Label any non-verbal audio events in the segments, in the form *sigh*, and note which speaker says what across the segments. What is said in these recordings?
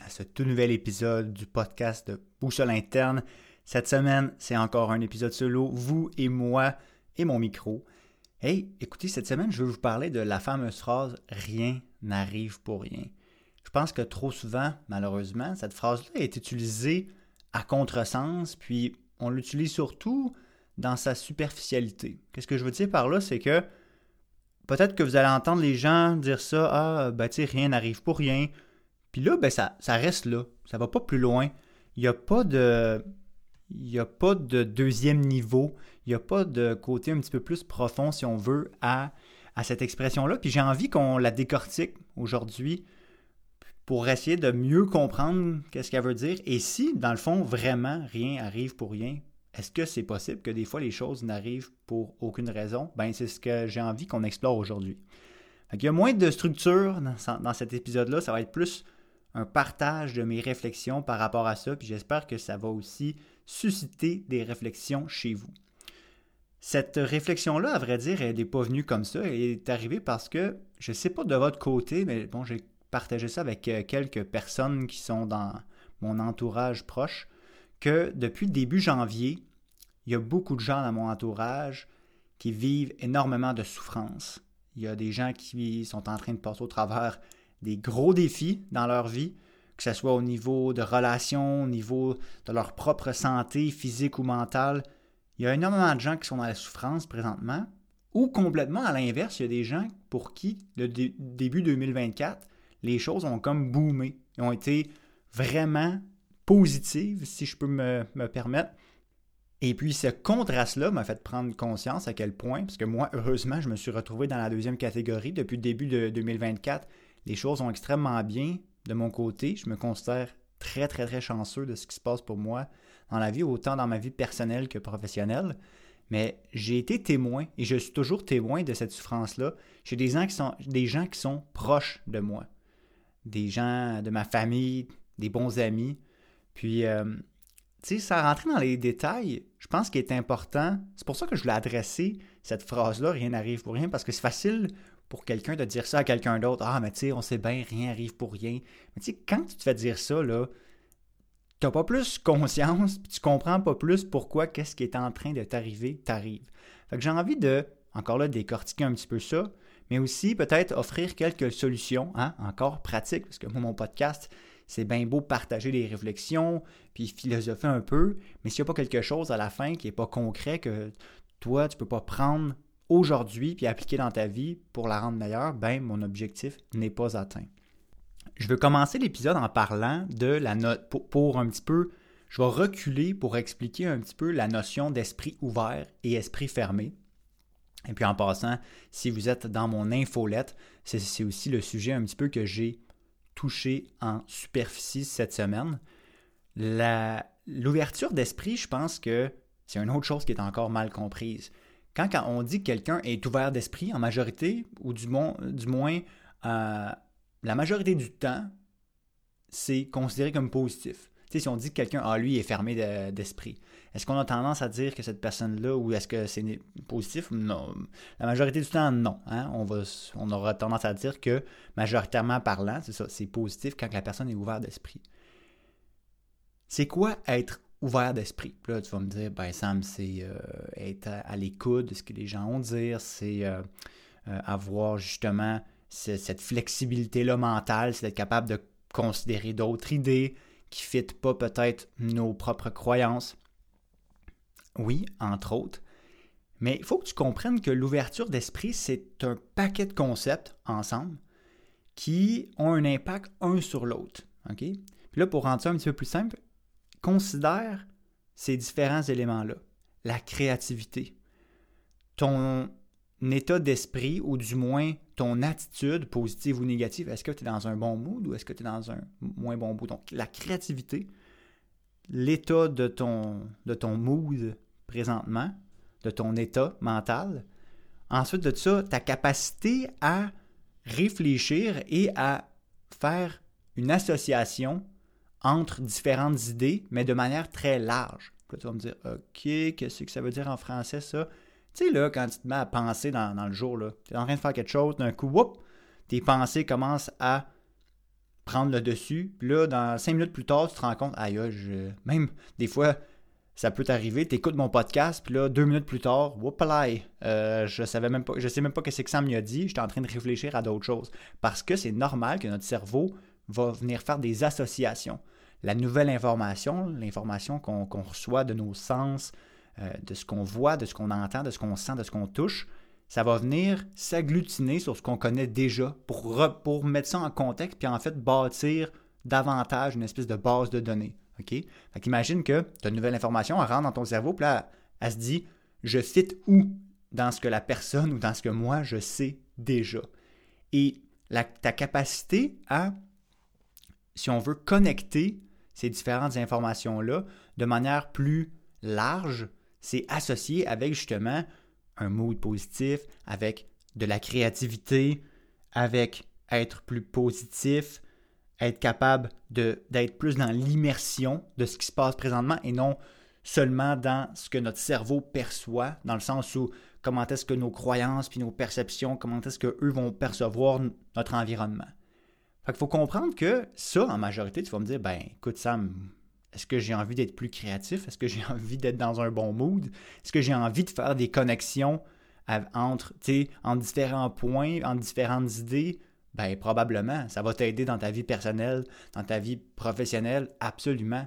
Speaker 1: à ce tout nouvel épisode du podcast de Boussole Interne. Cette semaine, c'est encore un épisode solo, vous et moi et mon micro. Hey, écoutez, cette semaine, je veux vous parler de la fameuse phrase Rien n'arrive pour rien. Je pense que trop souvent, malheureusement, cette phrase-là est utilisée à contresens, puis on l'utilise surtout dans sa superficialité. Qu'est-ce que je veux dire par là, c'est que peut-être que vous allez entendre les gens dire ça, ah, ben tu rien n'arrive pour rien. Puis là, ben ça, ça reste là. Ça va pas plus loin. Il n'y a pas de. Il n'y a pas de deuxième niveau. Il n'y a pas de côté un petit peu plus profond, si on veut, à, à cette expression-là. Puis j'ai envie qu'on la décortique aujourd'hui pour essayer de mieux comprendre qu'est-ce qu'elle veut dire. Et si, dans le fond, vraiment rien arrive pour rien, est-ce que c'est possible que des fois les choses n'arrivent pour aucune raison? Ben, c'est ce que j'ai envie qu'on explore aujourd'hui. Il y a moins de structure dans, cet épisode-là. Ça va être plus un partage de mes réflexions par rapport à ça. Puis j'espère que ça va aussi susciter des réflexions chez vous. Cette réflexion-là, à vrai dire, elle n'est pas venue comme ça. Elle est arrivée parce que, je ne sais pas de votre côté, mais bon, j'ai partagé ça avec euh, quelques personnes qui sont dans mon entourage proche que depuis début janvier, il y a beaucoup de gens dans mon entourage qui vivent énormément de souffrance. Il y a des gens qui sont en train de passer au travers des gros défis dans leur vie, que ce soit au niveau de relations, au niveau de leur propre santé physique ou mentale. Il y a énormément de gens qui sont dans la souffrance présentement, ou complètement à l'inverse, il y a des gens pour qui, le début 2024, les choses ont comme boomé. Ont été vraiment positive, si je peux me, permettre. Et puis ce contraste-là m'a fait prendre conscience à quel point, parce que moi, heureusement, je me suis retrouvé dans la deuxième catégorie depuis le début de 2024. Les choses ont extrêmement bien de mon côté. Je me considère très, très, très chanceux de ce qui se passe pour moi dans la vie, autant dans ma vie personnelle que professionnelle. Mais j'ai été témoin, et je suis toujours témoin de cette souffrance-là, chez des gens, qui sont, des gens qui sont proches de moi. Des gens de ma famille, des bons amis. Puis, euh, tu sais, sans rentrer dans les détails, je pense qu'il est important, c'est pour ça que je voulais adresser cette phrase-là, rien n'arrive pour rien, parce que c'est facile pour quelqu'un de dire ça à quelqu'un d'autre. Ah, mais tu sais, on sait bien, rien n'arrive pour rien. Mais tu sais, quand tu te fais dire ça, là, tu n'as pas plus *laughs* conscience, puis tu comprends pas plus pourquoi qu'est-ce qui est en train de t'arriver, t'arrive. Fait que j'ai envie de, encore là, décortiquer un petit peu ça, mais aussi peut-être offrir quelques solutions, hein, encore pratiques, parce que moi, mon podcast, c'est bien beau partager des réflexions, puis philosopher un peu, mais s'il n'y a pas quelque chose à la fin qui n'est pas concret, que toi, tu ne peux pas prendre aujourd'hui puis appliquer dans ta vie pour la rendre meilleure, ben mon objectif n'est pas atteint. Je veux commencer l'épisode en parlant de la note pour, un petit peu, je vais reculer pour expliquer un petit peu la notion d'esprit ouvert et esprit fermé. Et puis en passant, si vous êtes dans mon infolette, c'est aussi le sujet un petit peu que j'ai touché en superficie cette semaine. L'ouverture d'esprit, je pense que c'est une autre chose qui est encore mal comprise. Quand, on dit que quelqu'un est ouvert d'esprit, en majorité, ou du, moins euh, la majorité du temps, c'est considéré comme positif. Si on dit que quelqu'un, ah, lui, est fermé d'esprit, est-ce qu'on a tendance à dire que cette personne-là, ou est-ce que c'est positif? Non? La majorité du temps, non. Hein? On aura tendance à dire que, majoritairement parlant, c'est ça, c'est positif quand la personne est ouverte d'esprit. C'est quoi être ouvert d'esprit? Là, tu vas me dire, ben Sam, c'est euh, être à, l'écoute de ce que les gens ont à dire, c'est euh, euh, avoir justement cette flexibilité-là mentale, c'est d'être capable de considérer d'autres idées, qui ne fitent pas peut-être nos propres croyances. Oui, entre autres. Mais il faut que tu comprennes que l'ouverture d'esprit, c'est un paquet de concepts ensemble qui ont un impact un sur l'autre. Puis là, pour rendre ça un petit peu plus simple, considère ces différents éléments-là. La créativité, ton état d'esprit, ou du moins ton attitude, positive ou négative, est-ce que tu es dans un bon mood ou est-ce que tu es dans un moins bon mood? Donc, la créativité, l'état de ton, mood présentement, de ton état mental. Ensuite de ça, ta capacité à réfléchir et à faire une association entre différentes idées, mais de manière très large. Puis tu vas me dire, OK, qu'est-ce que ça veut dire en français, ça? Tu sais, là, quand tu te mets à penser dans, le jour, tu es en train de faire quelque chose, d'un coup, whoop, tes pensées commencent à prendre le dessus. Puis là, dans cinq minutes plus tard, tu te rends compte, aïe, je... même des fois, ça peut t'arriver, tu écoutes mon podcast, puis là, deux minutes plus tard, whoopalaï, euh, je savais même pas, je sais même pas ce que Sam m'y a dit, j'étais en train de réfléchir à d'autres choses. Parce que c'est normal que notre cerveau va venir faire des associations. La nouvelle information, l'information qu'on reçoit de nos sens, euh, de ce qu'on voit, de ce qu'on entend, de ce qu'on sent, de ce qu'on touche, ça va venir s'agglutiner sur ce qu'on connaît déjà pour, pour mettre ça en contexte, puis en fait bâtir davantage une espèce de base de données. OK? Fait qu'imagine que tu as une nouvelle information, elle rentre dans ton cerveau, puis là, elle, se dit Je cite où dans ce que la personne ou dans ce que moi je sais déjà? Et ta capacité à, si on veut, connecter ces différentes informations-là de manière plus large, c'est associé avec justement un mood positif, avec de la créativité, avec être plus positif, être capable d'être plus dans l'immersion de ce qui se passe présentement et non seulement dans ce que notre cerveau perçoit, dans le sens où comment est-ce que nos croyances puis nos perceptions, comment est-ce qu'eux vont percevoir notre environnement. Fait faut comprendre que ça, en majorité, tu vas me dire, ben écoute Sam, est-ce que j'ai envie d'être plus créatif? Est-ce que j'ai *laughs* envie d'être dans un bon mood? Est-ce que j'ai envie de faire des connexions entre, en différents points, en différentes idées? Ben, probablement. Ça va t'aider dans ta vie personnelle, dans ta vie professionnelle, absolument.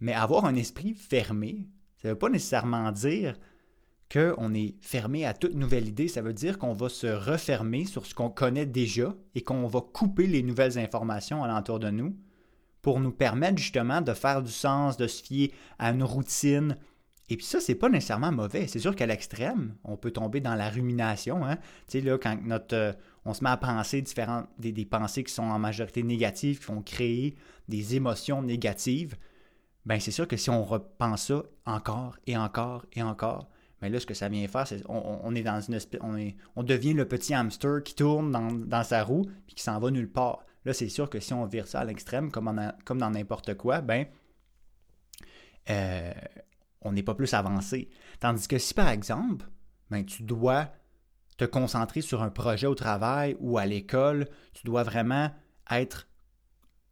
Speaker 1: Mais avoir un esprit fermé, ça ne veut pas nécessairement dire qu'on est fermé à toute nouvelle idée. Ça veut dire qu'on va se refermer sur ce qu'on connaît déjà et qu'on va couper les nouvelles informations alentour de nous pour nous permettre justement de faire du sens, de se fier à une routine. Et puis ça, c'est pas nécessairement mauvais. C'est sûr qu'à l'extrême, on peut tomber dans la rumination. Hein? Tu sais, là, quand notre, euh, on se met à penser différentes, des, pensées qui sont en majorité négatives, qui vont créer des émotions négatives, ben c'est sûr que si on repense ça encore et encore et encore, mais là, ce que ça vient faire, c'est on, est dans une on, on devient le petit hamster qui tourne dans, sa roue puis qui s'en va nulle part. Là, c'est sûr que si on vire ça à l'extrême, comme, comme dans n'importe quoi, ben, euh, on n'est pas plus avancé. Tandis que si, par exemple, ben, tu dois te concentrer sur un projet au travail ou à l'école, tu dois vraiment être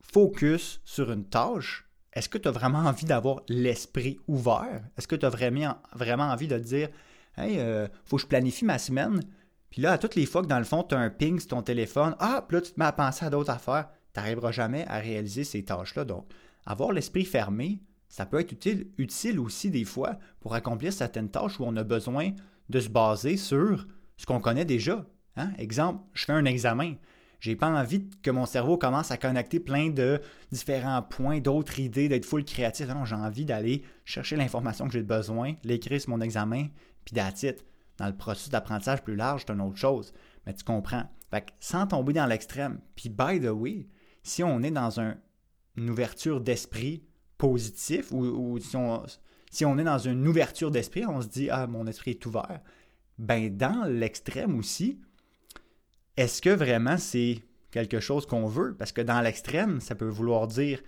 Speaker 1: focus sur une tâche, est-ce que tu as vraiment envie d'avoir l'esprit ouvert? Est-ce que tu as vraiment, envie de te dire Hey, euh, faut que je planifie ma semaine, puis là, à toutes les fois que dans le fond, tu as un ping sur ton téléphone, ah, puis là, tu te mets à penser à d'autres affaires, tu n'arriveras jamais à réaliser ces tâches-là. Donc, avoir l'esprit fermé, ça peut être utile, utile aussi des fois pour accomplir certaines tâches où on a besoin de se baser sur ce qu'on connaît déjà. Hein? Exemple, je fais un examen. J'ai pas envie que mon cerveau commence à connecter plein de différents points, d'autres idées, d'être full créatif. Non, j'ai envie d'aller chercher l'information que j'ai besoin, l'écrire sur mon examen, puis that's dans le processus d'apprentissage plus large, c'est une autre chose. Mais tu comprends. Fait que sans tomber dans l'extrême. Puis, by the way, si on est dans une ouverture d'esprit positif ou, si, on, si, on, est dans une ouverture d'esprit, on se dit Ah, mon esprit est ouvert. Ben, dans l'extrême aussi, est-ce que vraiment c'est quelque chose qu'on veut? Parce que dans l'extrême, ça peut vouloir dire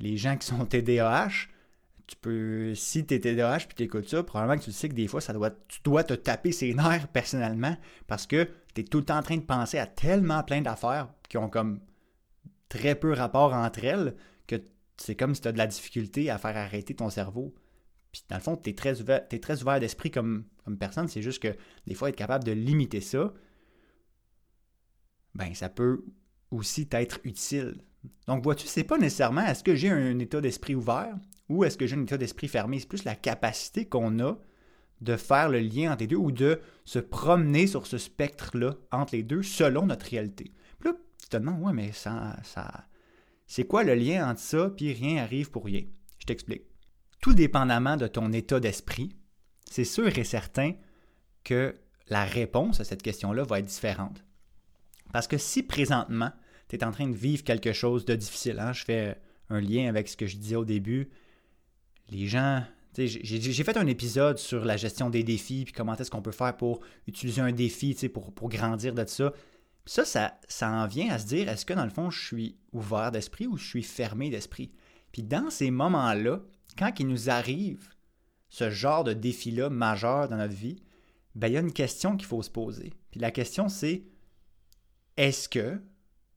Speaker 1: les gens qui sont TDAH, tu peux, si tu es TDAH puis tu écoutes ça, probablement que tu sais que des fois, doit, tu dois te taper ses nerfs personnellement parce que tu es tout le temps en train de penser à tellement plein d'affaires qui ont comme très peu rapport entre elles que c'est comme si tu as de la difficulté à faire arrêter ton cerveau. Puis dans le fond, tu es très ouvert, ouvert d'esprit comme, comme personne. C'est juste que des fois, être capable de limiter ça, ben ça peut aussi être utile. Donc vois-tu, c'est pas nécessairement est-ce que j'ai un état d'esprit ouvert ou est-ce que j'ai un état d'esprit fermé? C'est plus la capacité qu'on a de faire le lien entre les deux ou de se promener sur ce spectre-là entre les deux selon notre réalité. Puis là, tu te demandes, ouais, mais ça, ça, c'est quoi le lien entre ça puis rien arrive pour rien? Je t'explique. Tout dépendamment de ton état d'esprit, c'est sûr et certain que la réponse à cette question-là va être différente. Parce que si présentement, tu es en train de vivre quelque chose de difficile, hein, je fais un lien avec ce que je disais au début, les gens. J'ai fait un épisode sur la gestion des défis, puis comment est-ce qu'on peut faire pour utiliser un défi pour, pour grandir de ça. Ça, ça, ça en vient à se dire, est-ce que dans le fond, je suis ouvert d'esprit ou je suis fermé d'esprit? Puis dans ces moments-là, quand il nous arrive ce genre de défi-là majeur dans notre vie, ben, il y a une question qu'il faut se poser. Puis la question, c'est est-ce que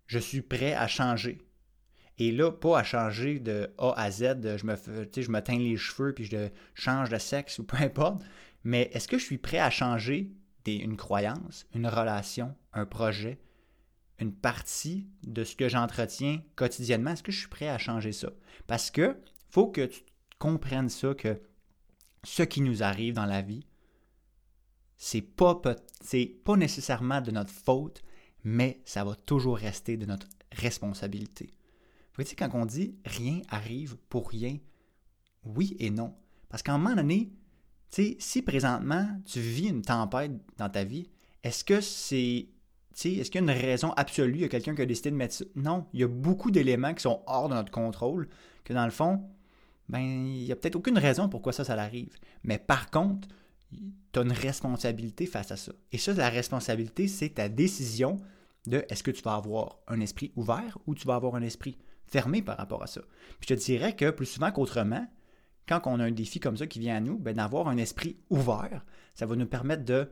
Speaker 1: je suis prêt à changer? Et là, pas à changer de A à Z, je me, je me teins les cheveux puis je change de sexe ou peu importe. Mais est-ce que je suis prêt à changer une croyance, une relation, un projet, une partie de ce que j'entretiens quotidiennement? Est-ce que je suis prêt à changer ça? Parce que faut que tu comprennes ça, que ce qui nous arrive dans la vie, c'est pas, pas nécessairement de notre faute, mais ça va toujours rester de notre responsabilité. Vous voyez, quand on dit rien arrive pour rien, oui et non. Parce qu'à un moment donné, si présentement tu vis une tempête dans ta vie, est-ce que c'est. Est-ce qu'il y a une raison absolue? Il y a quelqu'un qui a décidé de mettre ça? Non, il y a beaucoup d'éléments qui sont hors de notre contrôle, que dans le fond, ben, il n'y a peut-être aucune raison pourquoi ça, ça arrive. Mais par contre, tu as une responsabilité face à ça. Et ça, la responsabilité, c'est ta décision de est-ce que tu vas avoir un esprit ouvert ou tu vas avoir un esprit fermé par rapport à ça. Puis je te dirais que plus souvent qu'autrement, quand on a un défi comme ça qui vient à nous, ben, d'avoir un esprit ouvert, ça va nous permettre de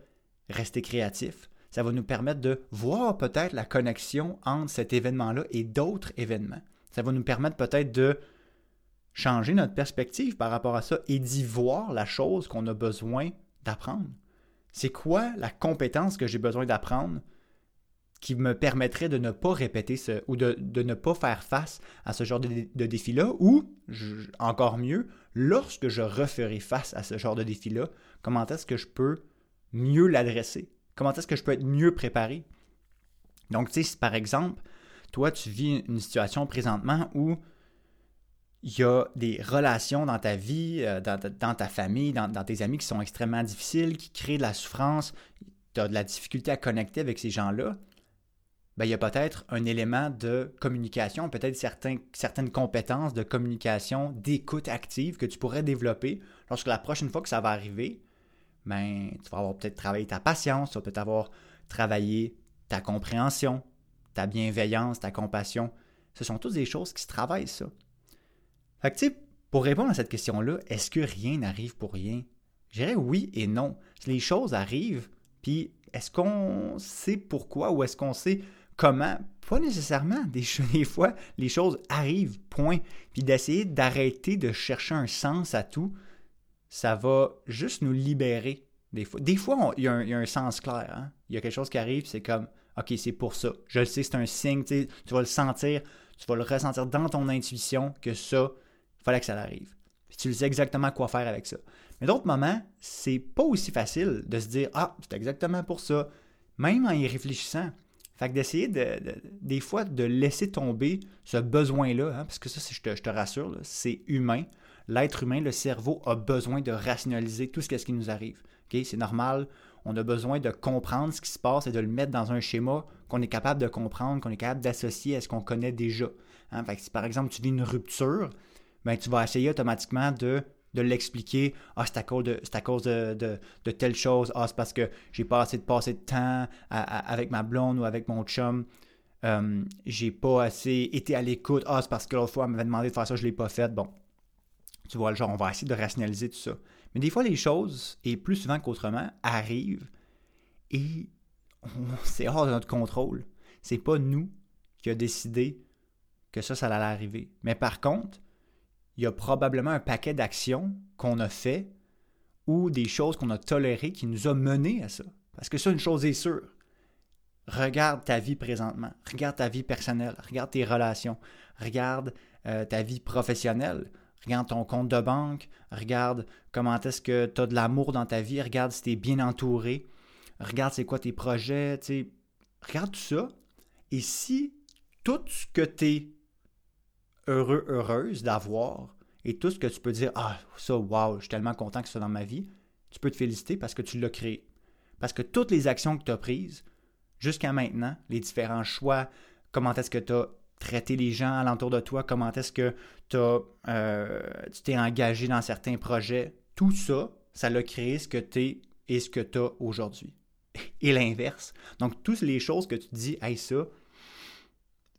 Speaker 1: rester créatif. Ça va nous permettre de voir peut-être la connexion entre cet événement-là et d'autres événements. Ça va nous permettre peut-être de changer notre perspective par rapport à ça et d'y voir la chose qu'on a besoin d'apprendre. C'est quoi la compétence que j'ai besoin d'apprendre qui me permettrait de ne pas répéter ce, ou de, ne pas faire face à ce genre de, défi-là, ou, encore mieux, lorsque je referai face à ce genre de défi-là, comment est-ce que je peux mieux l'adresser? Comment est-ce que je peux être mieux préparé? Donc, tu sais, si par exemple, toi, tu vis une situation présentement où il y a des relations dans ta vie, euh, dans, ta famille, dans, dans, tes amis qui sont extrêmement difficiles, qui créent de la souffrance, tu as de la difficulté à connecter avec ces gens-là, ben, il y a peut-être un élément de communication, peut-être certaines compétences de communication, d'écoute active que tu pourrais développer lorsque la prochaine fois que ça va arriver, ben, tu vas avoir peut-être travaillé ta patience, tu vas peut-être avoir travaillé ta compréhension, ta bienveillance, ta compassion. Ce sont toutes des choses qui se travaillent, ça. Fait que, tu sais, pour répondre à cette question-là, est-ce que rien n'arrive pour rien? Je dirais oui et non. Les choses arrivent, puis est-ce qu'on sait pourquoi ou est-ce qu'on sait comment, pas nécessairement. *laughs* Des, fois, les choses arrivent, point. Puis d'essayer d'arrêter de chercher un sens à tout, ça va juste nous libérer. Des fois, il, y a un, sens clair. Hein. Il y a quelque chose qui arrive, c'est comme, OK, c'est pour ça. Je le sais, c'est un signe, tu vas le sentir, tu vas le ressentir dans ton intuition que ça, il fallait que ça arrive. Puis tu sais exactement quoi faire avec ça. Mais d'autres moments, c'est pas aussi facile de se dire, ah, c'est exactement pour ça. Même en y réfléchissant, fait que d'essayer de, des fois de laisser tomber ce besoin-là, hein, parce que ça, je te, je te rassure, c'est humain. L'être humain, le cerveau a besoin de rationaliser tout ce, qui nous arrive. C'est normal. On a besoin de comprendre ce qui se passe et de le mettre dans un schéma qu'on est capable de comprendre, qu'on est capable d'associer à ce qu'on connaît déjà. Hein? Fait que si par exemple tu vis une rupture, ben, tu vas essayer automatiquement de de l'expliquer. Ah, c'est à cause de, à cause de, telle chose. Ah, c'est parce que j'ai pas assez de passer de temps avec ma blonde ou avec mon chum. Euh, j'ai pas assez été à l'écoute. Ah, c'est parce que l'autre fois, elle m'avait demandé de faire ça, je l'ai pas fait. Bon, tu vois genre, on va essayer de rationaliser tout ça. Mais des fois, les choses, et plus souvent qu'autrement, arrivent et *laughs* c'est hors de notre contrôle. C'est pas nous qui a décidé que ça, ça allait arriver. Mais par contre, il y a probablement un paquet d'actions qu'on a fait ou des choses qu'on a tolérées qui nous a menés à ça. Parce que ça, une chose est sûre. Regarde ta vie présentement, regarde ta vie personnelle, regarde tes relations, regarde euh, ta vie professionnelle, regarde ton compte de banque, regarde comment est-ce que tu as de l'amour dans ta vie, regarde si tu es bien entouré, regarde c'est quoi tes projets, regarde tout ça. Et si tout ce que tu es heureux, heureuse d'avoir et tout ce que tu peux dire, ah, ça, wow, je suis tellement content que ce soit dans ma vie, tu peux te féliciter parce que tu l'as créé. Parce que toutes les actions que tu as prises jusqu'à maintenant, les différents choix, comment est-ce que tu as traité les gens alentour de toi, comment est-ce que euh, tu t'es engagé dans certains projets, tout ça, ça l'a créé ce que tu es et ce que tu as aujourd'hui. Et l'inverse. Donc, toutes les choses que tu dis, hey, ça,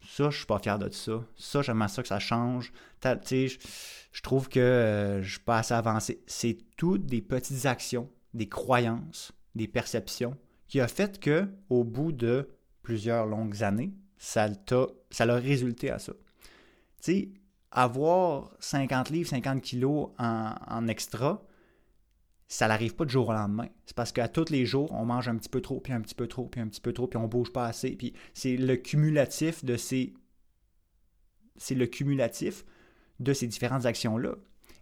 Speaker 1: ça, je suis pas fier de ça. Ça, j'aimerais ça que ça change. Je, trouve que euh, je suis pas assez avancé. C'est toutes des petites actions, des croyances, des perceptions qui a fait que, au bout de plusieurs longues années, ça, ça a résulté à ça. Tu sais, avoir 50 livres, 50 kilos en, extra, ça n'arrive pas du jour au lendemain. C'est parce qu'à tous les jours, on mange un petit peu trop, puis un petit peu trop, puis un petit peu trop, puis on bouge pas assez. Puis c'est le cumulatif de ces. C'est le cumulatif de ces différentes actions-là.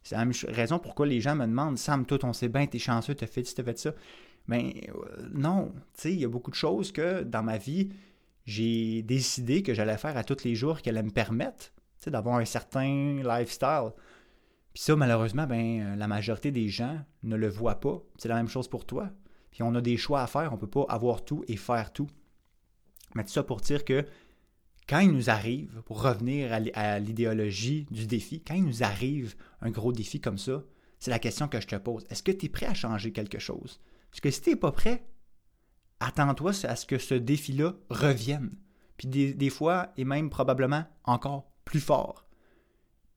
Speaker 1: C'est la même raison pourquoi les gens me demandent Sam, toi, on sait bien, t'es chanceux, t'as fait ci, t'as fait ça. Ben euh, non, tu sais, il y a beaucoup de choses que dans ma vie, j'ai décidé que j'allais faire à tous les jours qu'elle me permettre d'avoir un certain lifestyle. Puis ça, malheureusement, ben, euh, la majorité des gens ne le voient pas. C'est la même chose pour toi. Puis on a des choix à faire, on ne peut pas avoir tout et faire tout. Mais tout ça pour dire que quand il nous arrive, pour revenir à l'idéologie du défi, quand il nous arrive un gros défi comme ça, c'est la question que je te pose. Est-ce que tu es prêt à changer quelque chose? Parce que si tu n'es pas prêt, attends-toi à ce que ce défi-là revienne. Puis des, fois, et même probablement encore plus fort.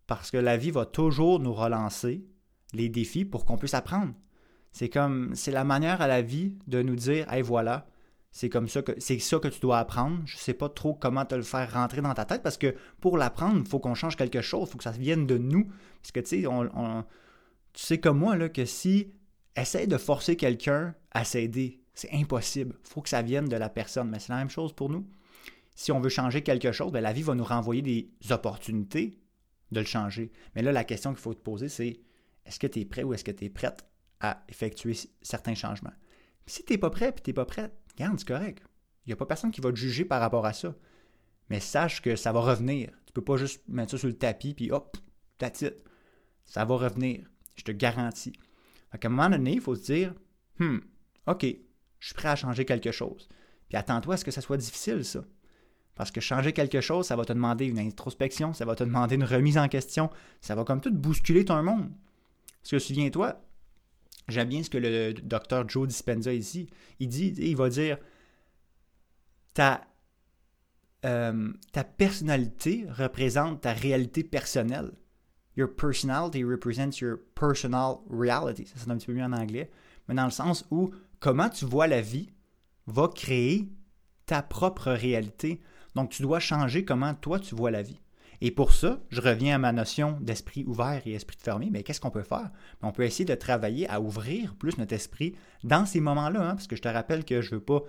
Speaker 1: Parce que la vie va toujours nous relancer les défis pour qu'on puisse apprendre. C'est comme, c'est la manière à la vie de nous dire, hey voilà, c'est comme ça que c'est ça que tu dois apprendre. Je sais pas trop comment te le faire rentrer dans ta tête parce que pour l'apprendre, il faut qu'on change quelque chose, il faut que ça vienne de nous. Parce que tu sais, on, tu sais comme moi là que si essaye de forcer quelqu'un à s'aider, c'est impossible. Il faut que ça vienne de la personne. Mais c'est la même chose pour nous si on veut changer quelque chose, ben, la vie va nous renvoyer des opportunités de le changer. Mais là, la question qu'il faut te poser, c'est est-ce que tu es prêt ou est-ce que tu es prête à effectuer certains changements? si tu n'es pas prêt et tu n'es pas prête, regarde, c'est correct. Il n'y a pas personne qui va te juger par rapport à ça. Mais sache que ça va revenir. Tu ne peux pas juste mettre ça sur le tapis puis hop, that's it. Ça va revenir. Je te garantis. À un moment donné, il faut se dire Hmm, OK, je suis prêt à changer quelque chose. Puis attends-toi à ce que ça soit difficile, ça. Parce que changer quelque chose, ça va te demander une introspection, ça va te demander une remise en question, ça va comme tout bousculer ton monde. Parce que souviens-toi, j'aime bien ce que le docteur Joe Dispenza ici, il dit, il va dire, ta, euh, ta personnalité représente ta réalité personnelle. Your personality represents your personal reality. Ça sonne un petit peu mieux en anglais, mais dans le sens où comment tu vois la vie va créer ta propre réalité. Donc, tu dois changer comment toi tu vois la vie. Et pour ça, je reviens à ma notion d'esprit ouvert et esprit fermé. Mais qu'est-ce qu'on peut faire? On peut essayer de travailler à ouvrir plus notre esprit dans ces moments-là, hein, parce que je te rappelle que je ne veux pas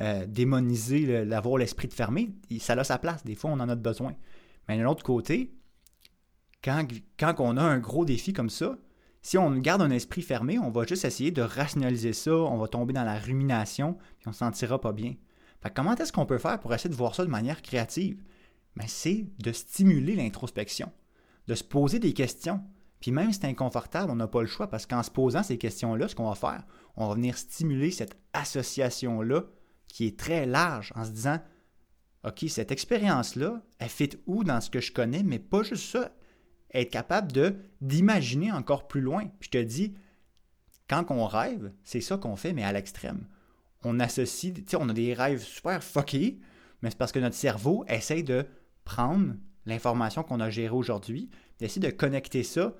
Speaker 1: euh, démoniser l'avoir l'esprit de fermé. Ça a sa place. Des fois, on en a besoin. Mais d'un autre côté, quand, quand on a un gros défi comme ça, si on garde un esprit fermé, on va juste essayer de rationaliser ça, on va tomber dans la rumination, puis on ne se sentira pas bien comment est-ce qu'on peut faire pour essayer de voir ça de manière créative? Ben, c'est de stimuler l'introspection, de se poser des questions. Puis même si c'est inconfortable, on n'a pas le choix parce qu'en se posant ces questions-là, ce qu'on va faire, on va venir stimuler cette association-là qui est très large en se disant OK, cette expérience-là, elle fit où dans ce que je connais, mais pas juste ça, être capable d'imaginer encore plus loin. Puis je te dis, quand on rêve, c'est ça qu'on fait, mais à l'extrême on associe, tu sais, on a des rêves super fuckés, mais c'est parce que notre cerveau essaye de prendre l'information qu'on a gérée aujourd'hui, d'essayer de connecter ça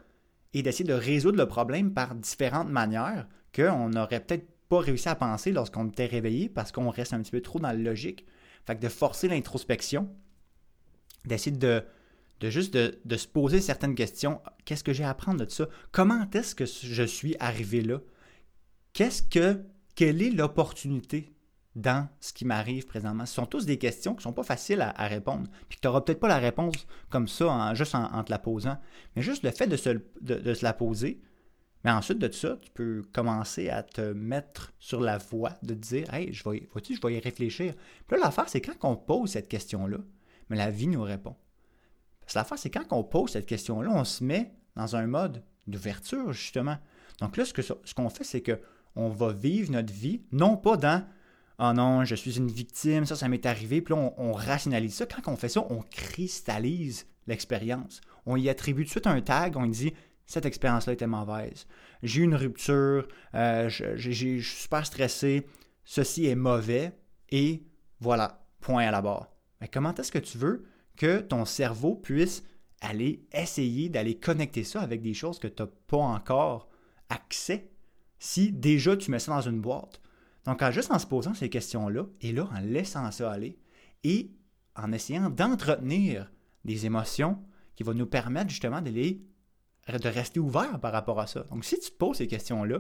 Speaker 1: et d'essayer de résoudre le problème par différentes manières qu'on n'aurait peut-être pas réussi à penser lorsqu'on était réveillé parce qu'on reste un petit peu trop dans la logique. Fait que de forcer l'introspection, d'essayer de, juste de, de, se poser certaines questions. Qu'est-ce que j'ai à apprendre de ça? Comment est-ce que je suis arrivé là? Qu'est-ce que quelle est l'opportunité dans ce qui m'arrive présentement? Ce sont tous des questions qui ne sont pas faciles à, répondre, puis que tu n'auras peut-être pas la réponse comme ça, juste en, te la posant. Mais juste le fait de se, la poser, mais ensuite de ça, tu peux commencer à te mettre sur la voie de te dire Hey, je vais, je vais y réfléchir. Puis là, l'affaire, c'est quand on pose cette question-là, mais la vie nous répond. Parce que l'affaire, c'est quand on pose cette question-là, on se met dans un mode d'ouverture, justement. Donc là, ce qu'on ce qu'on fait, c'est que on va vivre notre vie, non pas dans Oh non, je suis une victime, ça, ça m'est arrivé, puis là, on, rationalise ça. Quand on fait ça, on cristallise l'expérience. On y attribue tout de suite un tag, on dit cette expérience-là était mauvaise. J'ai eu une rupture, euh, je, suis super stressé, ceci est mauvais, et voilà, point à la barre. Mais comment est-ce que tu veux que ton cerveau puisse aller essayer d'aller connecter ça avec des choses que tu n'as pas encore accès si déjà tu mets ça dans une boîte. Donc, juste en se posant ces questions-là, et là, en laissant ça aller, et en essayant d'entretenir des émotions qui va nous permettre justement de, de rester ouvert par rapport à ça. Donc, si tu te poses ces questions-là,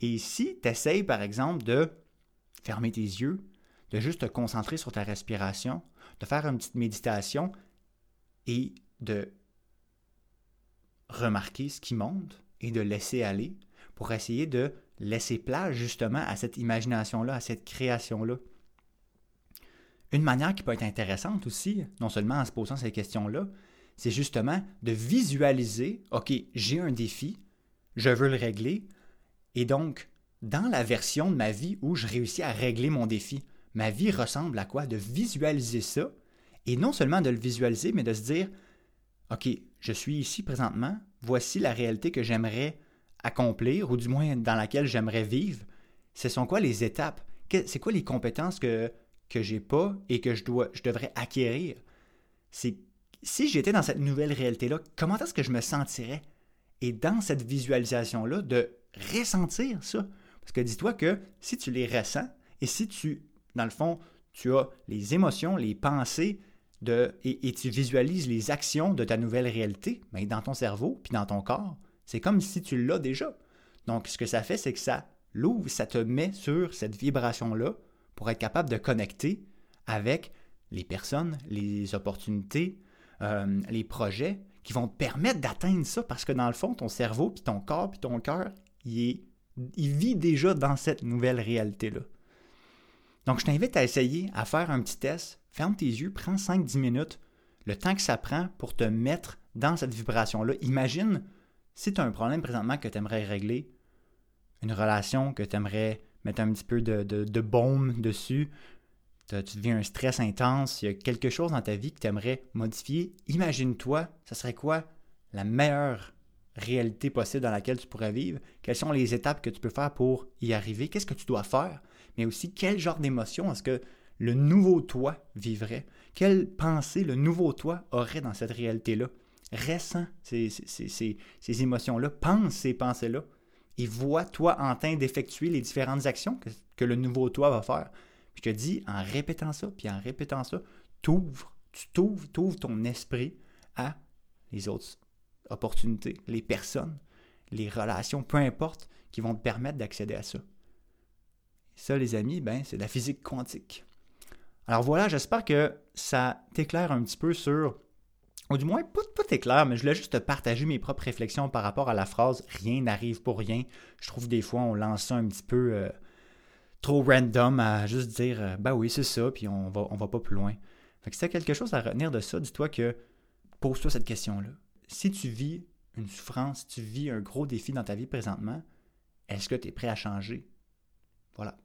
Speaker 1: et si tu essayes, par exemple, de fermer tes yeux, de juste te concentrer sur ta respiration, de faire une petite méditation et de remarquer ce qui monte et de laisser aller pour essayer de laisser place justement à cette imagination-là, à cette création-là. Une manière qui peut être intéressante aussi, non seulement en se posant ces questions-là, c'est justement de visualiser, OK, j'ai un défi, je veux le régler, et donc, dans la version de ma vie où je réussis à régler mon défi, ma vie ressemble à quoi? De visualiser ça, et non seulement de le visualiser, mais de se dire, OK, je suis ici présentement, voici la réalité que j'aimerais accomplir, ou du moins dans laquelle j'aimerais vivre. Ce sont quoi les étapes? C'est quoi les compétences que, que j'ai pas et que je, dois, je devrais acquérir? C'est si j'étais dans cette nouvelle réalité-là, comment est-ce que je me sentirais? Et dans cette visualisation-là, de ressentir ça. Parce que dis-toi que si tu les ressens et si tu, dans le fond, tu as les émotions, les pensées de, et, tu visualises les actions de ta nouvelle réalité, mais ben, dans ton cerveau puis dans ton corps, c'est comme si tu l'as déjà. Donc, ce que ça fait, c'est que ça l'ouvre, ça te met sur cette vibration-là pour être capable de connecter avec les personnes, les opportunités, euh, les projets qui vont te permettre d'atteindre ça parce que dans le fond, ton cerveau, puis ton corps, puis ton cœur, il, il vit déjà dans cette nouvelle réalité-là. Donc, je t'invite à essayer, à faire un petit test. Ferme tes yeux, prends 5-10 minutes, le temps que ça prend pour te mettre dans cette vibration-là. Imagine si tu as un problème présentement que tu aimerais régler, une relation que tu aimerais mettre un petit peu de, baume dessus, tu deviens un stress intense, il y a quelque chose dans ta vie que tu aimerais modifier, imagine-toi, ça serait quoi la meilleure réalité possible dans laquelle tu pourrais vivre? Quelles sont les étapes que tu peux faire pour y arriver? Qu'est-ce que tu dois faire? Mais aussi, quel genre d'émotion est-ce que le nouveau toi vivrait? Quelle pensée le nouveau toi aurait dans cette réalité-là? Ressens ces, ces émotions-là, pense ces pensées-là et vois-toi en train d'effectuer les différentes actions que, que le nouveau toi va faire. Je te dis, en répétant ça, puis en répétant ça, t'ouvres, tu t'ouvres, t'ouvres ton esprit à les autres opportunités, les personnes, les relations, peu importe, qui vont te permettre d'accéder à ça. Ça, les amis, ben, c'est la physique quantique. Alors voilà, j'espère que ça t'éclaire un petit peu sur, ou du moins pas, pas t'éclaire, mais je voulais juste te partager mes propres réflexions par rapport à la phrase rien n'arrive pour rien. Je trouve des fois on lance ça un petit peu euh, trop random à juste dire euh, bah oui, c'est ça, puis on va, on va pas plus loin. Fait que si tu as quelque chose à retenir de ça, dis-toi que pose-toi cette question-là. Si tu vis une souffrance, si tu vis un gros défi dans ta vie présentement, est-ce que tu es prêt à changer? Voilà.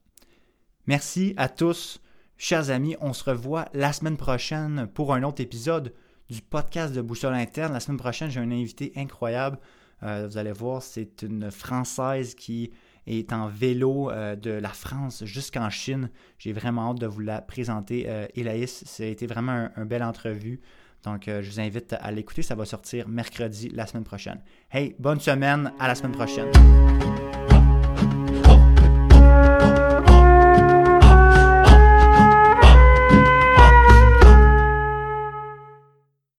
Speaker 1: Merci à tous, chers amis. On se revoit la semaine prochaine pour un autre épisode du podcast de Boussole Interne. La semaine prochaine, j'ai un invité incroyable. Euh, vous allez voir, c'est une Française qui est en vélo euh, de la France jusqu'en Chine. J'ai vraiment hâte de vous la présenter. Euh, Elaïs, ça a été vraiment un, une belle entrevue. Donc, euh, je vous invite à l'écouter. Ça va sortir mercredi la semaine prochaine. Hey, bonne semaine. À la semaine prochaine.